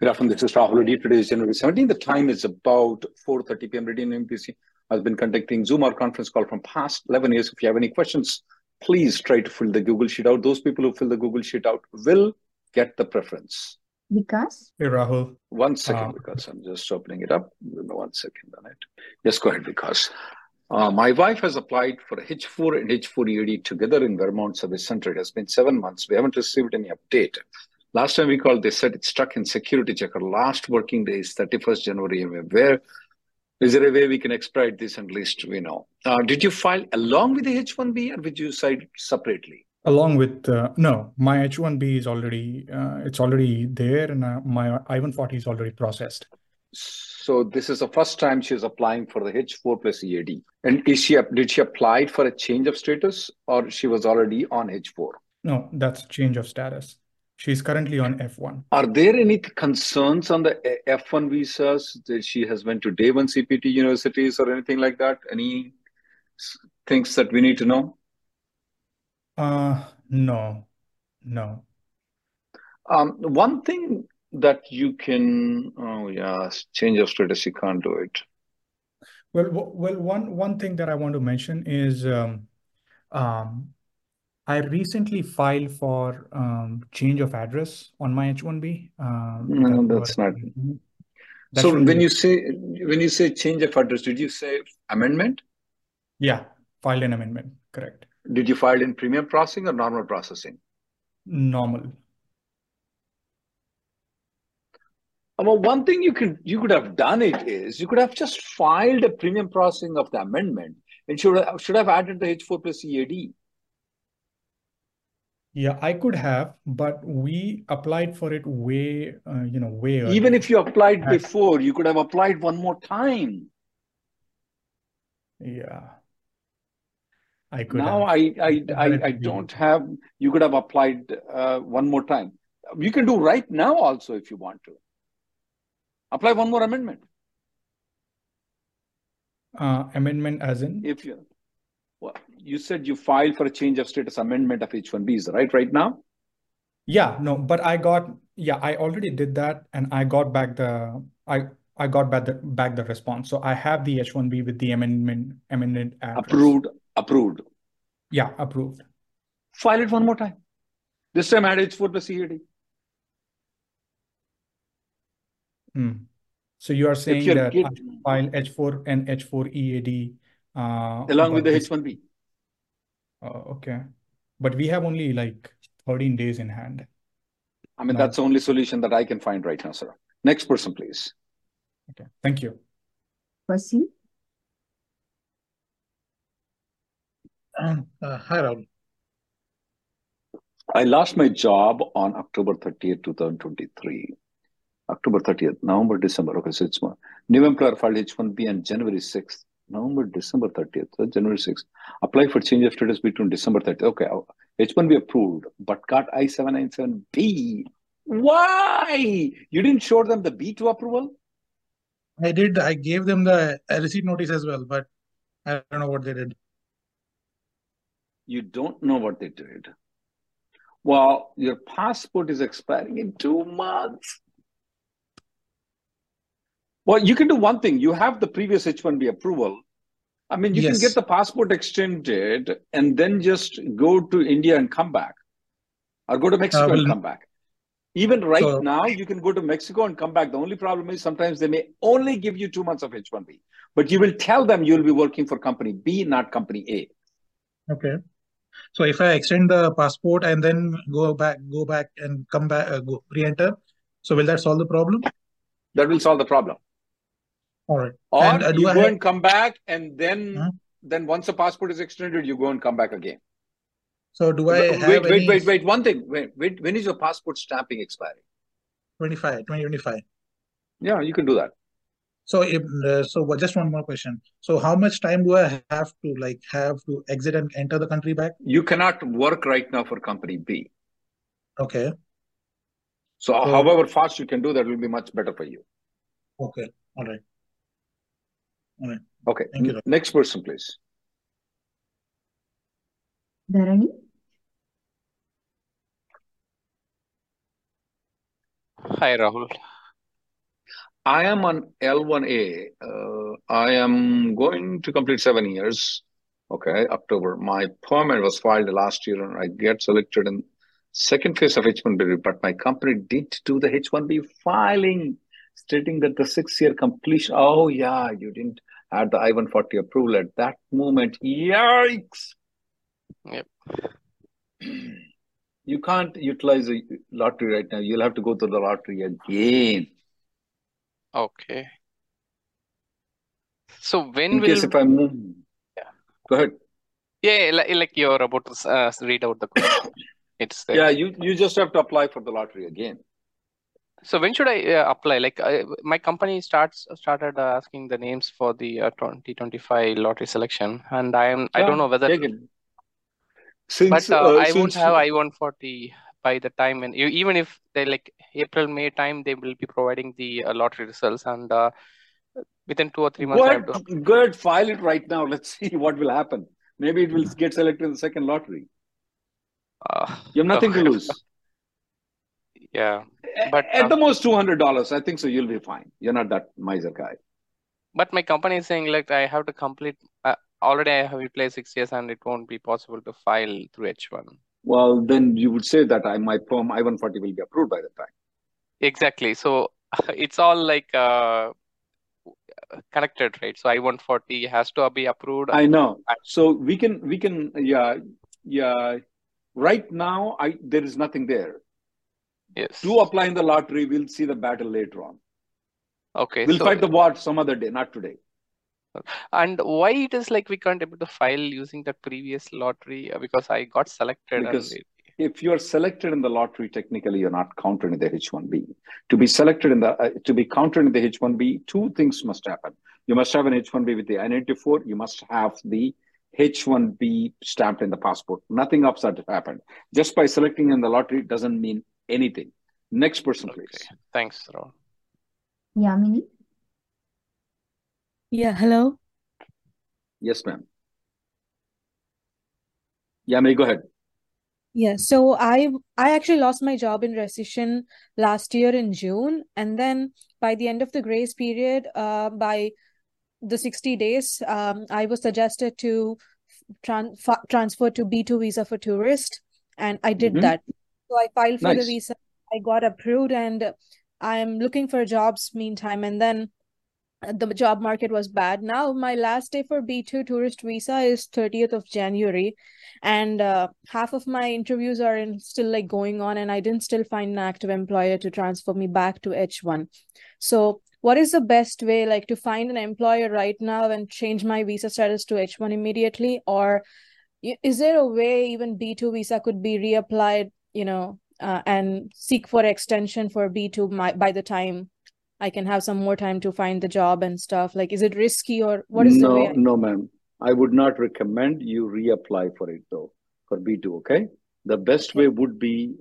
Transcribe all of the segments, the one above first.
Good afternoon. This is Rahul Reddy. Today is January 17. The time is about 4.30 p.m. Reddy and MPC has been conducting Zoom or conference call from past 11 years. If you have any questions, please try to fill the Google Sheet out. Those people who fill the Google Sheet out will get the preference. Vikas? Hey, Rahul. One second, Uh, because I'm just opening it up. One second on it. Yes, go ahead, because uh, my wife has applied for a H4 and H4 EAD together in Vermont Service Center. It has been seven months. We haven't received any update. Last time we called, they said it's stuck in security checker. Last working day is 31st January. Where is there a way we can expedite this and at least we know? Uh, did you file along with the H1B or did you cite separately? Along with uh, no, my H1B is already uh, it's already there, and uh, my I-140 is already processed. So this is the first time she's applying for the H4 plus EAD. And is she did she apply for a change of status or she was already on H4? No, that's change of status. She's currently on F1. Are there any concerns on the F1 visas that she has went to day one CPT universities or anything like that? Any things that we need to know? Uh, no, no. Um, one thing that you can, oh yeah, change of status, you can't do it. Well, well, one one thing that I want to mention is um, um, I recently filed for um, change of address on my H1B. Um, No, that's not. that So when be you say when you say change of address, did you say amendment? yeah, filed an amendment, correct? Did you file in premium processing or normal processing? Normal. Well, one thing you could you could have done it is you could have just filed a premium processing of the amendment and should have, should have added the H4 plus EAD. Yeah, I could have, but we applied for it way, uh, you know, way Even if you applied before, you could have applied one more time. Yeah, I could Now have. I I I, I don't have. You could have applied uh, one more time. You can do right now also if you want to. Apply one more amendment uh, amendment as in, if you. You said you filed for a change of status amendment of H1Bs, right? Right now. yeah, no, but I got, yeah, I already did that and I got back the, I, I got back the, back the response. So I have the H1B with the amendment, amended address. Approved. Approved. Yeah, approved. File it one more time. This time add H4 plus EAD. Mm. So you are saying that I file H4 and H4 EAD, uh, along with the H1B. Oh, okay. But we have only like 13 days in hand. I mean, Not, that's the only solution that I can find right now, sir. Next person, please. okay. Thank you. Percy? Um, uh, hi, Rahul. I lost my job on October 30th, 2023. October 30th, November, December. Okay, so it's more. New employer filed H1B on January 6th. November, December 30th, January 6th. Apply for change of status between December 30th. Okay, uh, H1B approved, but got I-797B. Why? You didn't show them the B2 approval? I did. I gave them the uh, receipt notice as well, but I don't know what they did. You don't know what they did. Well, your passport is expiring in two months. Well, you can do one thing. You have the previous H1B approval. I mean, you can get the passport extended and then just go to India and come back, or go to Uh, Mexico and come back. Even right So- now, you can go to Mexico and come back. The only problem is sometimes they may only give you two months of H1B, but you will tell them you'll be working for company B, not company A. Okay. So if I extend the passport and then go back, go back and come back, uh, go re-enter, so will that solve the problem? That will solve the problem. All right. Or And, uh, you go have- and come back, and then Huh? then once the passport is extended, you go and come back again. So do I wait, have wait, any wait, wait. One thing. Wait, wait. When is your passport stamping expiring? 25, 2025? Yeah, you can do that. So if, uh, so just one more question. So how much time do I have to like have to exit and enter the country back? You cannot work right now for company B. Okay. So, So- however fast you can do that will be much better for you. Okay. All right. Okay. Thank you, n- doctor. Next person, please. Dharani? Hi, Rahul. I am on L1A. Uh, I am going to complete seven years. Okay, October. My permit was filed last year, and I get selected in second phase of H1B, but my company didn't do the H1B filing, stating that the six-year completion. Oh yeah, you didn't have the I-140 approval at that moment. Yikes! Yep. You can't utilize the lottery right now. You'll have to go to the lottery again. Okay. So when In will case if I move. Yeah. Go ahead. yeah like, like you're about to uh, read out the question. It's there. Yeah, you, you just have to apply for the lottery again. So when should I uh, apply? Like I, my company starts started uh, asking the names for the uh, 2025 lottery selection, and I am I don't know whether, take. Since, but uh, uh, I won't have I-140 by the time and even if they like April May time they will be providing the uh, lottery results, and uh, within two or three months go I have to. go ahead, file it right now. Let's see what will happen. Maybe it will get selected in the second lottery. Uh, You have nothing to lose. Yeah, But, At um, the most $200. I think so. You'll be fine. You're not that miser guy. but my company is saying like I have to complete. Uh, already I have replaced six years, and it won't be possible to file through H1. Well, then you would say that I, my perm I-140 will be approved by the time. Exactly. So it's all like uh, connected, right? So I-140 has to be approved. I know. So we can, we can, yeah, yeah. Right now, I there is nothing there. Yes. Do apply in the lottery. We'll see the battle later on. Okay. We'll so fight the war some other day, not today. and why it is like we can't able to file using that previous lottery Uh, because I got selected Because it- if you're selected in the lottery, technically you're not counted in the H1B. To be selected in the uh, to be counted in the H1B, two things must happen. You must have an H1B with the I-94. You must have the H1B stamped in the passport. Nothing of that happened. Just by selecting in the lottery doesn't mean anything. Next person, please. okay. Thanks, Rahul. Yamini? Yeah, hello. Yes, ma'am. Yamini, go ahead. Yeah, so I I actually lost my job in recession last year in June, and then by the end of the grace period, uh, by the 60 days, um, I was suggested to tran fa transfer to B2 visa for tourist, and I did Mhm. that. So I filed for the visa, I got approved, and I'm looking for jobs meantime, and then the job market was bad. Now my last day for B2 tourist visa is 30th of January. And uh, half of my interviews are in still like going on and I didn't still find an active employer to transfer me back to H1. So what is the best way like to find an employer right now and change my visa status to H1 immediately? Or is there a way even B2 visa could be reapplied, you know, uh, and seek for extension for B2 my, by the time I can have some more time to find the job and stuff. Like, is it risky or what is the no, way? I- no, ma'am. I would not recommend you reapply for it though, for B2, okay? The best way would be,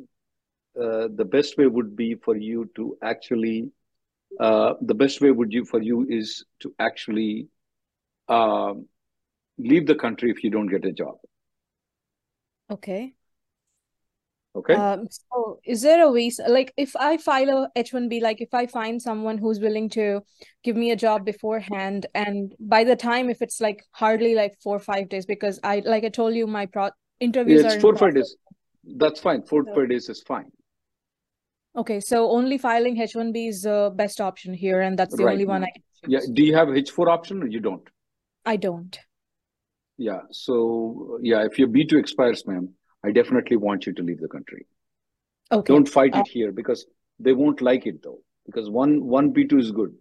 uh, the best way would be for you to actually, uh, the best way would you for you is to actually um, leave the country if you don't get a job, Okay. Okay? Um, so is there a way, like if I file a H-1B, like if I find someone who's willing to give me a job beforehand, and by the time if it's like hardly like four or five days, because I like I told you my pro interviews Yeah, are it's four, five days. That's fine. Four, So- five days is fine. Okay, so only filing H1B is the best option here, and that's the Right only one. I can Yeah. Do you have H4 option or you don't? I don't. Yeah. So yeah, if your B2 expires, ma'am, I definitely want you to leave the country. Okay. Don't fight Uh, it here because they won't like it though. Because one one B2 is good,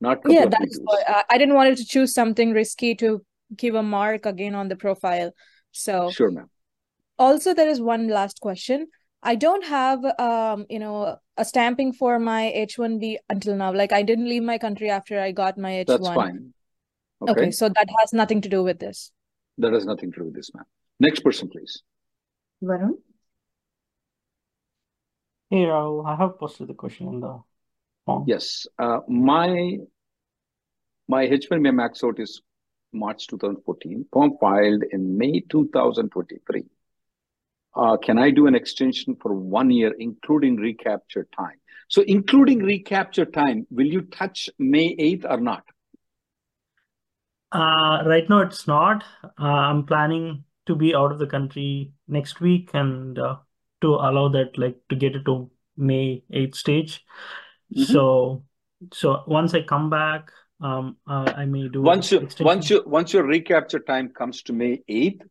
not yeah, that's B2s. why I, I didn't want to choose something risky to give a mark again on the profile. So Sure, ma'am. also there is one last question. I don't have um, you know, a stamping for my H1B until now. Like I didn't leave my country after I got my H1. That's fine. Okay, Okay. so that has nothing to do with this. That has nothing to do with this, ma'am. Next person, please. Varun, Hey, Rahul, I have posted the question on the form. Yes. Uh, my my H1B max out is March 2014. Form filed in May 2023. Uh, can I do an extension for one year, including recapture time? So, including recapture time, will you touch May 8th or not? Uh, right now it's not. Uh, I'm planning to be out of the country next week and uh, to allow that like to get it to May 8th stage. Mhm. So so once I come back, um, uh, I may do Once you extension. once you once your recapture time comes to May 8th,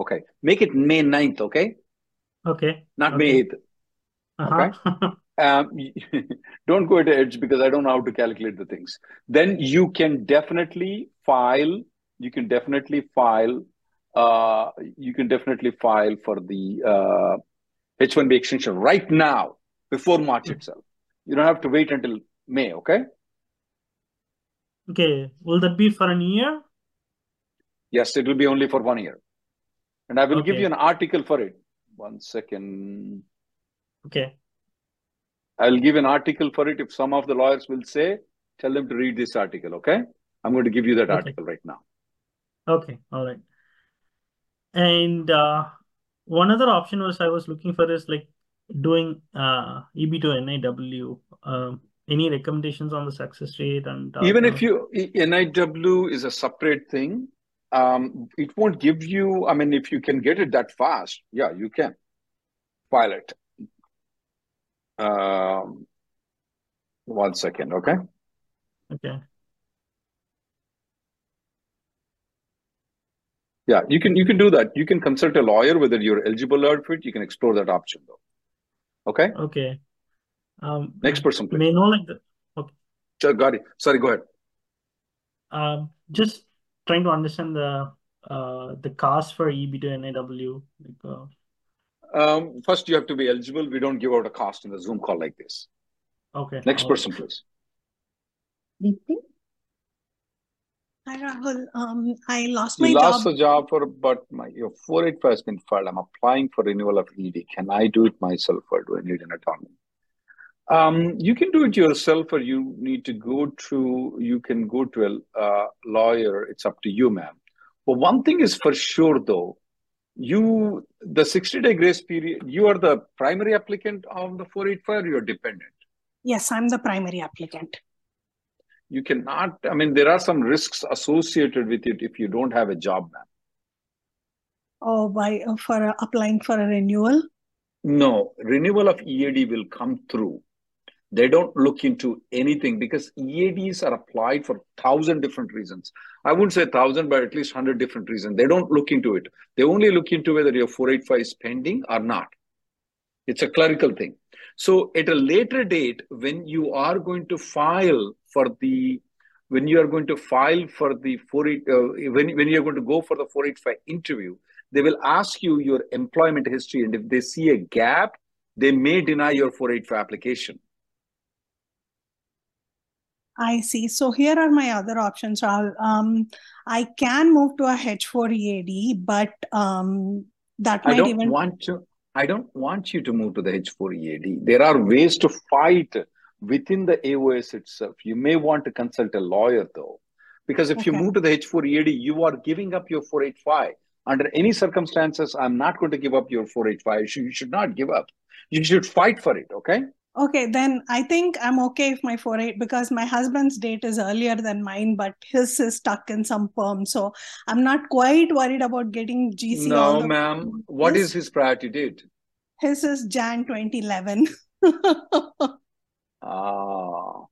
okay, make it May 9th, okay, Okay. not May Okay. 8th. Uh-huh. Um, don't go to edge because I don't know how to calculate the things. Then you can definitely file. You can definitely file. Uh, you can definitely file for the uh, H1B extension right now before March Mm. itself. You don't have to wait until May. Okay? Okay. Will that be for a year? Yes, it will be only for one year, and I will give you an article for it. One second. Okay. I'll give an article for it. If some of the lawyers will say, tell them to read this article. Okay? I'm going to give you that Okay. article right now. Okay. All right. And uh, one other option was I was looking for is like doing uh, EB-2 NIW. Um, any recommendations on the success rate and uh, Even if you NIW is a separate thing, um, it won't give you. I mean, if you can get it that fast, yeah, you can file it. Um, one second, okay? okay. Yeah, you can you can do that. You can consult a lawyer whether you're eligible for it. You can explore that option though. Okay. Okay. Um, Next person, please. may know like the okay. Sure, got it. Sorry, go ahead. Um, just trying to understand the uh the cost for EB-2 NIW. Like, uh, Um, first, you have to be eligible. We don't give out a cost in the Zoom call like this. okay. Next all right. person, please. Deepti, Hi, Rahul. Um, I lost my You my lost job. the job for, but my your 485 has been filed. I'm applying for renewal of EAD. Can I do it myself or do I need an attorney? Um, you can do it yourself, or you need to go to. You can go to a uh, lawyer. It's up to you, ma'am. But one thing is for sure, though, you the 60 day grace period. You are the primary applicant of the 485. Or you're dependent. Yes, I'm the primary applicant. You cannot. I mean, there are some risks associated with it if you don't have a job, ma'am. Oh, by uh, for uh, applying for a renewal. No, renewal of EAD will come through. They don't look into anything because EADs are applied for thousand different reasons. I wouldn't say thousand, but at least hundred different reasons. They don't look into it. They only look into whether your 485 is pending or not. It's a clerical thing. So at a later date, when you are going to file for the when you are going to file for the 48 uh, when, when you're going to go for the 485 interview, they will ask you your employment history. And if they see a gap, they may deny your 485 application. I see. So here are my other options, Rahul. Um, I can move to a H4 EAD, but um, that I might don't even want to. I don't want you to move to the H4 EAD. There are ways to fight within the AOS itself. You may want to consult a lawyer though, because if you move to the H4 EAD, you are giving up your 485. Under any circumstances, I'm not going to give up your 485. You should, you should not give up. You should fight for it. Okay. Okay, then I think I'm okay if my 48 because my husband's date is earlier than mine, but his is stuck in some perm. So I'm not quite worried about getting GC No, ma'am. What His- is his priority date? His is Jan 2011. Ah,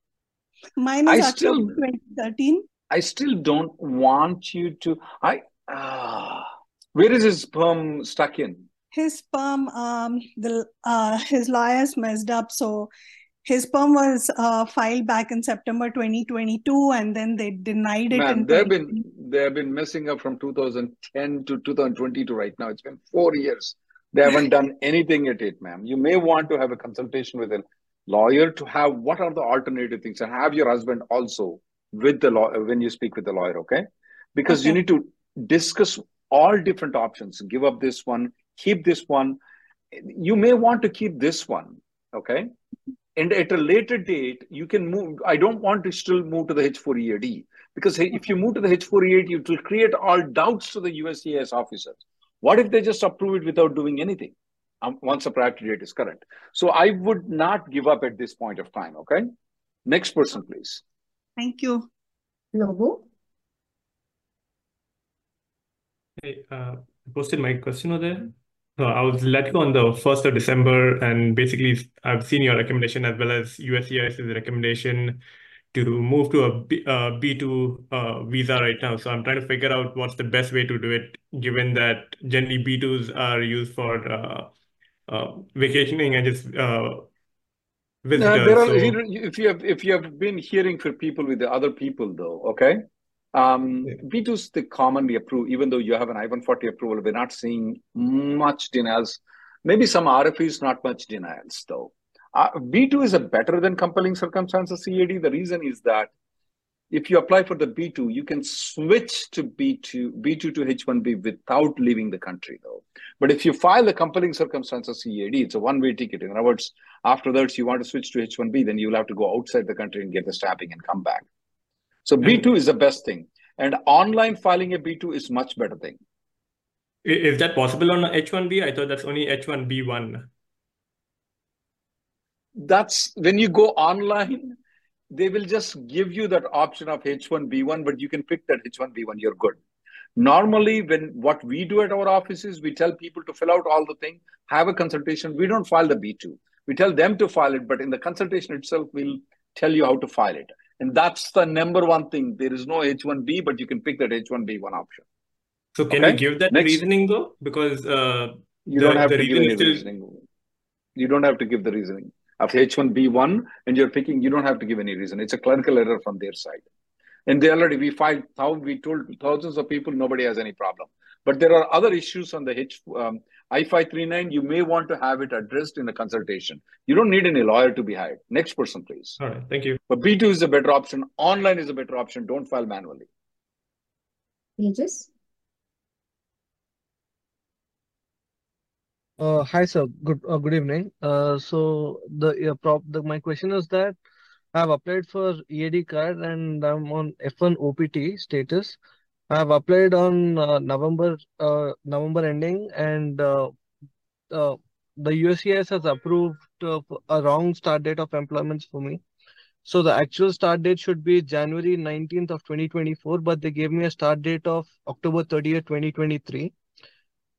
Mine I is still, 2013. I still don't want you to. I ah, where is his perm stuck in? His perm, um, the uh, his lawyers messed up, so his perm was uh, filed back in September 2022, and then they denied it Man, they've been they've been messing up from 2010 to 2022 right now. It's been four years. They haven't done anything at it, ma'am. You may want to have a consultation with a lawyer to have what are the alternative things, and have your husband also with the law when you speak with the lawyer, okay? Because you need to discuss all different options. Give up this one, keep this one. You may want to keep this one, okay? And at a later date, you can move. I don't want to still move to the H4EAD because if you move to the H4EAD, it will create all doubts to the USCIS officers. What if they just approve it without doing anything um, once the priority date is current? So I would not give up at this point of time, okay? Next person, please. Thank you. Logo. Hey, uh, I posted my question over there. So I was let go on the 1st of December, and basically, I've seen your recommendation as well as USCIS's recommendation to move to a B, uh, B2 uh, visa right now. So I'm trying to figure out what's the best way to do it, given that generally B2s are used for uh, uh, vacationing and just uh, Uh, visitors. are So if you have if you have been hearing for people with the other people though, okay? Um, yeah. B2s they commonly approve, even though you have an I-140 approval, we're not seeing much denials. Maybe some RFEs, not much denials though. Uh, B2 is a better than compelling circumstances EAD. The reason is that if you apply for the B2, you can switch to B2, B2 to H1B without leaving the country, though. But if you file the compelling circumstances EAD, it's a one-way ticket. In other words, after that, you want to switch to H1B, then you'll have to go outside the country and get the stamping and come back. So B2 is the best thing. And online filing a B2 is much better thing. is that possible on H1B? I thought that's only H1B1. That's when you go online, they will just give you that option of H1B1, but you can pick that H1B1, you're good. Normally, when what we do at our offices, we tell people to fill out all the thing, have a consultation. We don't file the B2. We tell them to file it, but in the consultation itself, we'll tell you how to file it. And that's the number one thing. There is no H1B, but you can pick that H1B1 option. So can you give that Next. reasoning though? Because uh, You the don't have the to give any still reasoning. You don't have to give the reasoning. Of H1B1 and you're picking, you don't have to give any reason. It's a clerical error from their side. And they already, we filed, we told thousands of people, nobody has any problem. But there are other issues on the H, um, I-539, you may want to have it addressed in a consultation. You don't need any lawyer to be hired. Next person, please. all right. Thank you. But B2 is a better option. Online is a better option. Don't file manually. Aegis. Uh, hi sir, good uh, good evening. Uh, so the, uh, prop the my question is that I have applied for EAD card and I'm on F1 OPT status. I have applied on uh, November uh, November ending and uh, uh, the USCIS has approved uh, a wrong start date of employments for me. So the actual start date should be January 19th of 2024, but they gave me a start date of October 30th, 2023.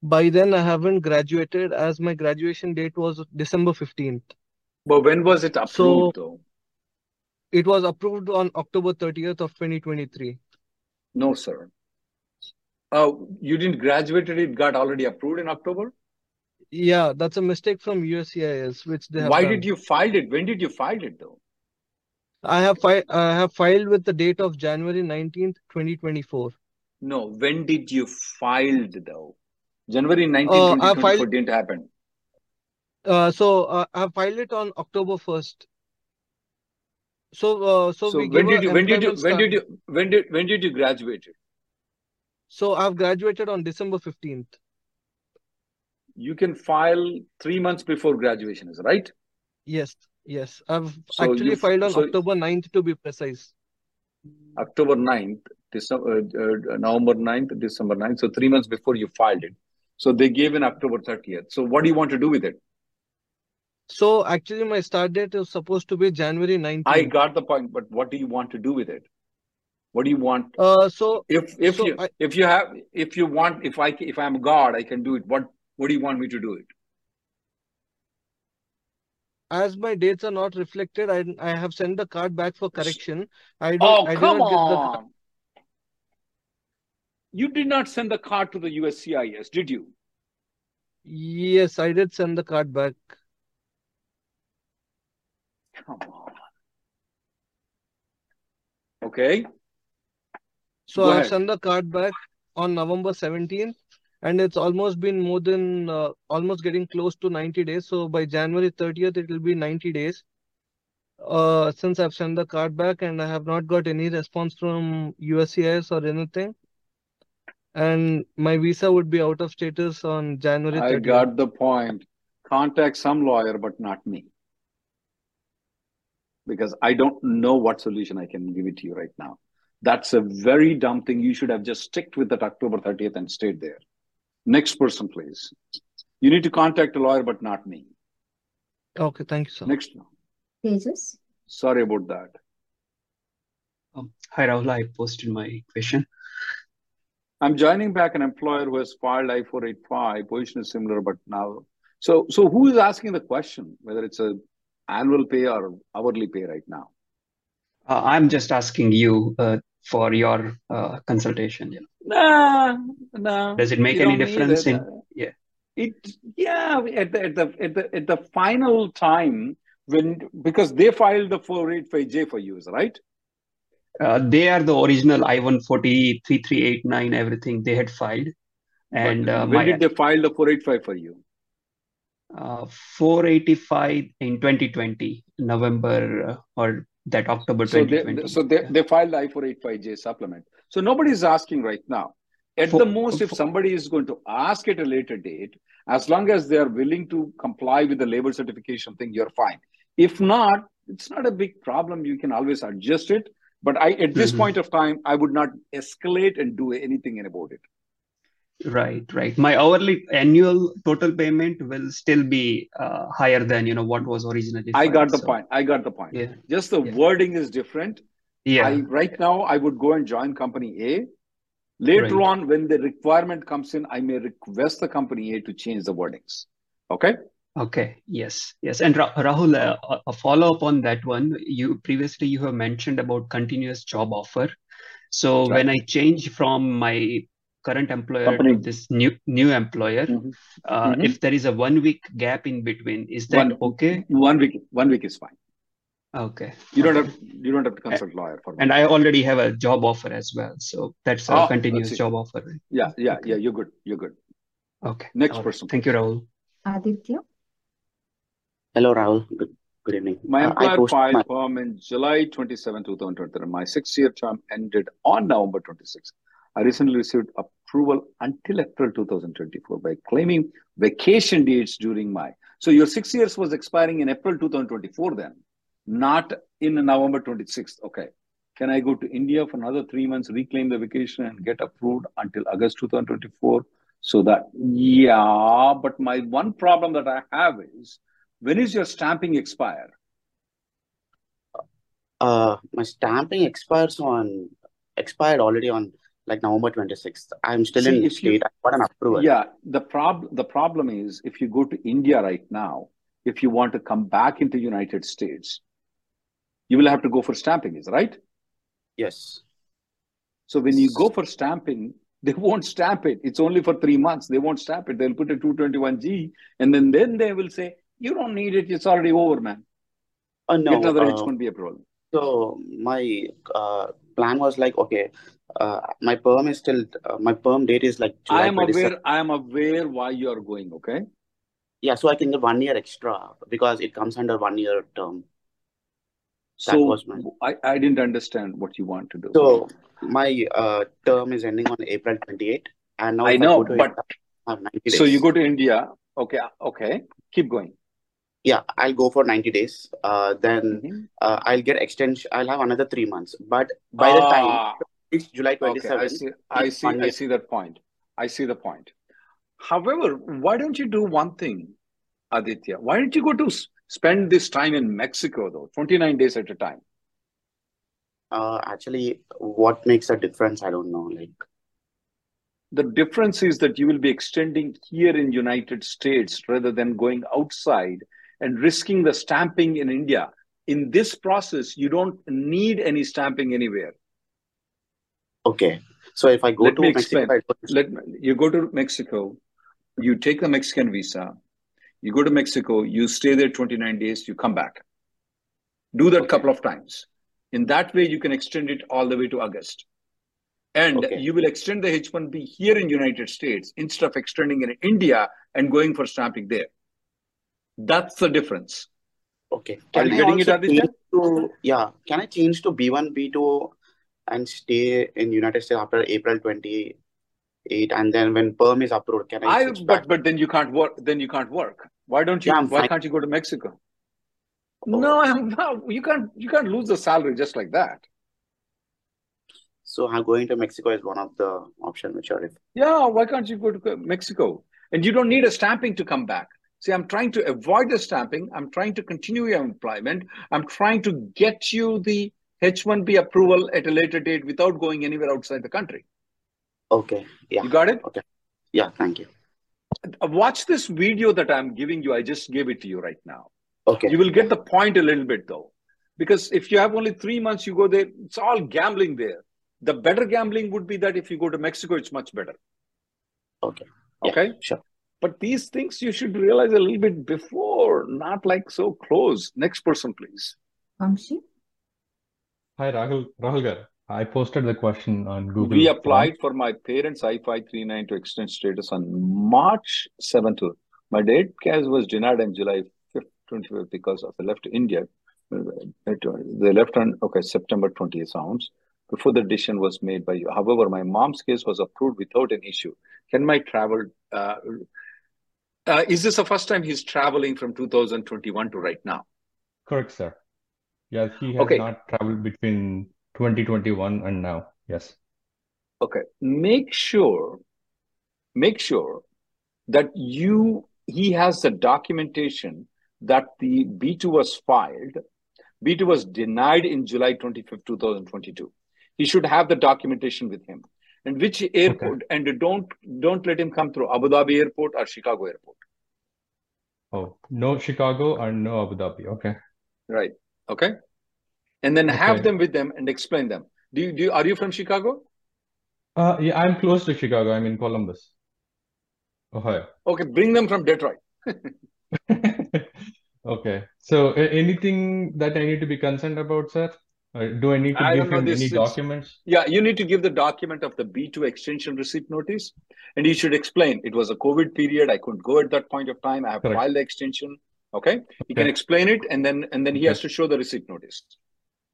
By then, I haven't graduated as my graduation date was December 15th. But when was it approved So though? it was approved on October 30th of 2023. No, sir. Uh, you didn't graduate it, it got already approved in October? Yeah, that's a mistake from USCIS, which they Why did you file it? When did you file it though? I have fi I have filed with the date of January 19th, 2024. No, when did you filed though? January nineteenth, Uh, 2024 filed, didn't happen. uh, so uh, I filed it on October 1st. So, uh, so So we when did you when did you when did you when did when did you graduate it? So I've graduated on December 15th. You can file three months before graduation, is right? Yes, yes. I've So actually filed on so October 9th to be precise. October 9th, December, uh, uh, November 9th, December 9th. So three months before you filed it. So they gave in October 30th. So what do you want to do with it? So actually my start date is supposed to be January I got the point, but what do you want to do with it? What do you want? Uh, so, If if so you I, if you have if you want if I if I'm God, I can do it. What what do you want me to do it? as my dates are not reflected, I I have sent the card back for correction. I don't Oh, I come not get the card. on. You did not send the card to the USCIS, did you? Yes, I did send the card back. Come on. Okay. So I have sent the card back on November 17th, and it's almost been more than uh, almost getting close to 90 days. So by January 30th, it will be 90 days. Uh, since I've sent the card back and I have not got any response from USCIS or anything, and my visa would be out of status on January I got the point. Contact some lawyer, but not me. Because I don't know what solution I can give it to you right now. That's a very dumb thing. You should have just sticked with that October 30th and stayed there. Next person, please. You need to contact a lawyer, but not me. Okay, thank you, sir. Next. Pages. Sorry about that. Um, hi, Rahul. I posted my question. I'm joining back an employer who has filed I-485. Position is similar, but now. So, so who is asking the question, whether it's a annual pay or hourly pay right now? Uh, I'm just asking you uh, for your uh, consultation. You know. Nah, nah. Does it make any difference in? Yeah. It, yeah, at the, at the, at the, at the final time, when, because they filed the 485J for you, right? Uh, they are the original I-140, 3389, everything they had filed. And But uh, when did they file the 485 for you? uh, 485 in 2020, November uh, or that October So they, 2020. so they, they filed the I-485J supplement. So nobody is asking right now. At For- the most, if somebody is going to ask at a later date, as long as they are willing to comply with the labor certification thing, you're fine. If not, it's not a big problem. You can always adjust it. But I, at this Mhm. point of time, I would not escalate and do anything about it. Right, right. My hourly annual total payment will still be uh, higher than, you know, what was originally I got the So, point. I got the point. yeah, Just the yeah. wording is different. Yeah, I right now I would go and join company A. Later Right. on, when the requirement comes in, I may request the company A to change the wordings. Okay. Okay, yes, yes. And Ra Rahul, uh, a a follow-up on that one. You previously you have mentioned about continuous job offer. So right. when I change from my current employer Company. to this new new employer, Mhm. uh, Mhm. if there is a one week gap in between, is that One okay? one week. One week is fine. Okay, You don't have you don't have to consult lawyer for And that. I already have a job offer as well, so that's a Oh, continuous job offer. Yeah, yeah, Okay, yeah. You're good. You're good. okay. Next All right. person, Thank you, please. Rahul. Aditya? Hello, Rahul. Good, good evening. My Uh, I employer posted filed my perm in July 27, 2023. My six-year term ended on November 26. I recently received approval until April 2024 by claiming vacation dates during my. So your six years was expiring in April 2024 then, not in November 26th. Okay. Can I go to India for another three months, reclaim the vacation and get approved until August 2024? So that, yeah, but my one problem that I have is when is your stamping expire? uh my stamping expires on expired already on like November 26th. I'm still See, in if you, state. I got an approval. yeah, the prob the problem is if you go to India right now, if you want to come back into United States, you will have to go for stamping, is right? Yes. So when you go for stamping, they won't stamp it. It's only for three months. They won't stamp it. They'll put a 221G and then, then they will say, you don't need it. It's already over, man. Uh, Get no. another Uh, H1B approval. so my uh plan was like okay, uh my perm is still uh, my perm date is like I am 27th. aware, I am aware why you are going, okay? Yeah, so I can get one year extra because it comes under one year term. That So was my I, I didn't understand what you want to do. so my uh term is ending on April 28, and now I if I know, but India, I have 90 so you go to India. Okay, okay. Keep going. Yeah, I'll go for 90 days. Uh, then Mhm. uh, I'll get extension. I'll have another three months. But by the time Ah, it's July okay. I see. I see. I see that point. I see the point. However, why don't you do one thing, Aditya? Why don't you go to spend this time in Mexico though, 29 days at a time? Uh, actually, what makes a difference? I don't know. Like, The difference is that you will be extending here in United States rather than going outside and risking the stamping in India. In this process, you don't need any stamping anywhere. Okay. So if I go Let to me Mexico, explain. Go to- Let you go to Mexico, you take the Mexican visa, you go to Mexico, you stay there 29 days, you come back. Do that a couple of times. In that way, you can extend it all the way to August. And Okay. you will extend the H1B here in United States instead of extending in India and going for stamping there. That's the difference. okay. Are Can you I getting it, also Aditya? change to yeah? Can I change to B1, B2 and stay in United States after April 28 and then when perm is approved, can I I back? but but then you can't work. Then you can't work. Why don't you? Yeah, why fine. can't you go to Mexico? Oh. No, I'm not. You can't. You can't lose the salary just like that. So I'm going to Mexico is one of the option which are if Yeah, why can't you go to Mexico? And you don't need a stamping to come back. See, I'm trying to avoid the stamping. I'm trying to continue your employment. I'm trying to get you the H1B approval at a later date without going anywhere outside the country. okay. Yeah. You got it? Okay. Yeah, thank you. Watch this video that I'm giving you. I just gave it to you right now. Okay. You will get the point a little bit though. Because if you have only three months, you go there, it's all gambling there. The better gambling would be that if you go to Mexico, it's much better. Okay. Yeah, Okay. sure. But these things you should realize a little bit before, not like so close. Next person, please. Vamshi? Hi, Rahul. Rahul Gar. I posted the question on Google. We applied for my parents' I-539 to extend status on March 7th. My date case was denied on July 5th, 25th because of the left India. They left on, okay, September 20th sounds before the decision was made by you. However, my mom's case was approved without an issue. Can my travel, uh, uh, is this the first time he's traveling from 2021 to right now? Correct, sir. Yeah, he has Okay. not traveled between 2021 and now. Yes. Okay. Make sure, make sure that you, he has the documentation that the B2 was filed. B2 was denied in July 25th, 2022. He should have the documentation with him. And which airport, and don't don't let him come through Abu Dhabi airport or Chicago airport. Oh, no Chicago and no Abu Dhabi. Okay. Right. Okay. And then have them with them and explain them. Do you, do you, are you from Chicago? Uh, yeah, I'm close to Chicago. I'm in Columbus, Ohio. Okay, bring them from Detroit. Okay. So, anything that I need to be concerned about, sir? Uh, do I need to I give him this. any documents? Yeah, you need to give the document of the B2 extension receipt notice, and you should explain it was a COVID period. I couldn't go at that point of time. I have Correct. filed the extension. Okay, he can explain it, and then and then he has to show the receipt notice.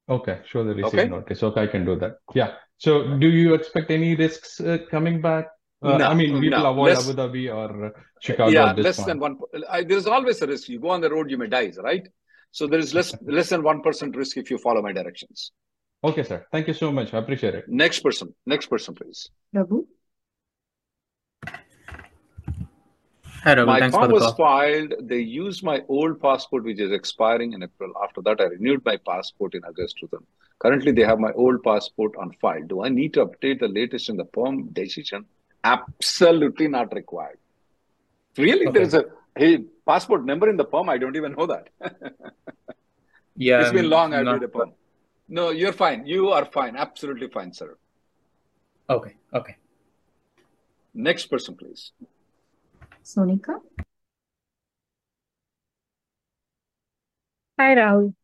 Okay, show the receipt Okay. notice. Okay, I can do that. Yeah. So, do you expect any risks uh, coming back? Uh, No, I mean, we will avoid less- Abu Dhabi or Chicago yeah, less point. than one. I, there's always a risk. You go on the road, you may die, right? So there is less less than one percent risk if you follow my directions. Okay, sir. Thank you so much. I appreciate it. Next person. Next person, please. Raghu? Hi, Raghu. My Thanks for form the was call. filed. They used my old passport, which is expiring in April. After that, I renewed my passport in August to them. Currently, they have my old passport on file. Do I need to update the latest in the perm decision? Absolutely not required. Really, Okay. there's a hey, passport number in the perm. I don't even know that. Yeah, it's been long. I've not made a perm. No, you're fine. You are fine. Absolutely fine, sir. okay. Okay. Next person, please. Sonika? Hi, Rahul.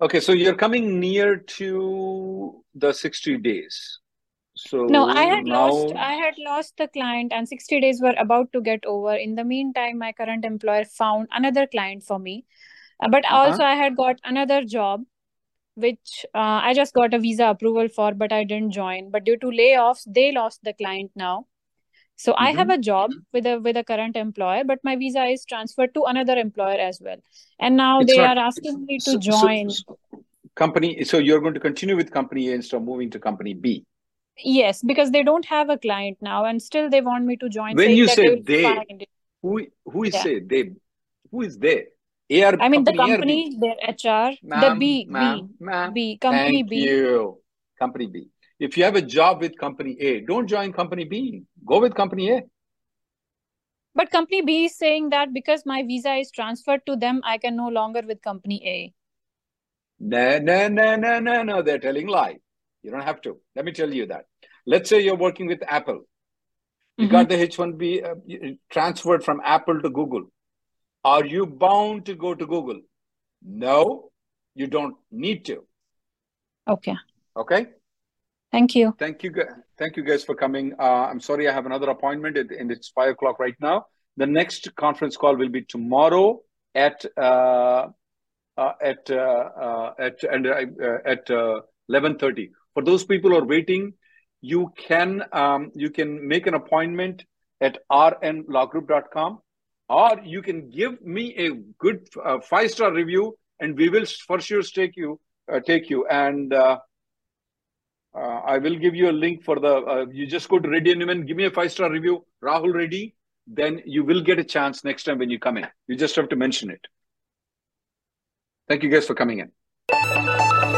Okay, so you're coming near to the 60 days. So No, I had now, lost I had lost the client and 60 days were about to get over. In the meantime, my current employer found another client for me. Uh, But uh-huh. also I had got another job which uh, I just got a visa approval for, but I didn't join. But due to layoffs, they lost the client now. So I have a job with a with a current employer, but my visa is transferred to another employer as well. And now It's they not are asking me to so, so, join. so company. So you're going to continue with company A instead of moving to company B. Yes, because they don't have a client now, and still they want me to join, When you they say they, who who is Yeah. say they? Who is they? A or I mean the company A or B? company, their HR, the Ma'am, B, B, ma'am. B, company Thank B. you. Company B. If you have a job with company A, don't join company B. Go with company A. But company B is saying that because my visa is transferred to them, I can no longer with company A. No, no, no, no, no, no. They're telling lie. You don't have to. Let me tell you that. Let's say you're working with Apple. You Mm-hmm. got the H1B uh, transferred from Apple to Google. Are you bound to go to Google? No, you don't need to. Okay. Okay. Thank you. Thank you. Thank you guys for coming. Uh, I'm sorry I have another appointment and it's five o'clock right now. The next conference call will be tomorrow at uh, uh, at uh, uh, at and uh, at uh, 11:30. For those people who are waiting, you can um, you can make an appointment at rnlawgroup.com or you can give me a good uh, five star review and we will for sure take you uh, take you and uh, uh, I will give you a link for the. Uh, you just go to and Neumann, give me a five star review, Rahul Reddy. Then you will get a chance next time when you come in. You just have to mention it. Thank you guys for coming in.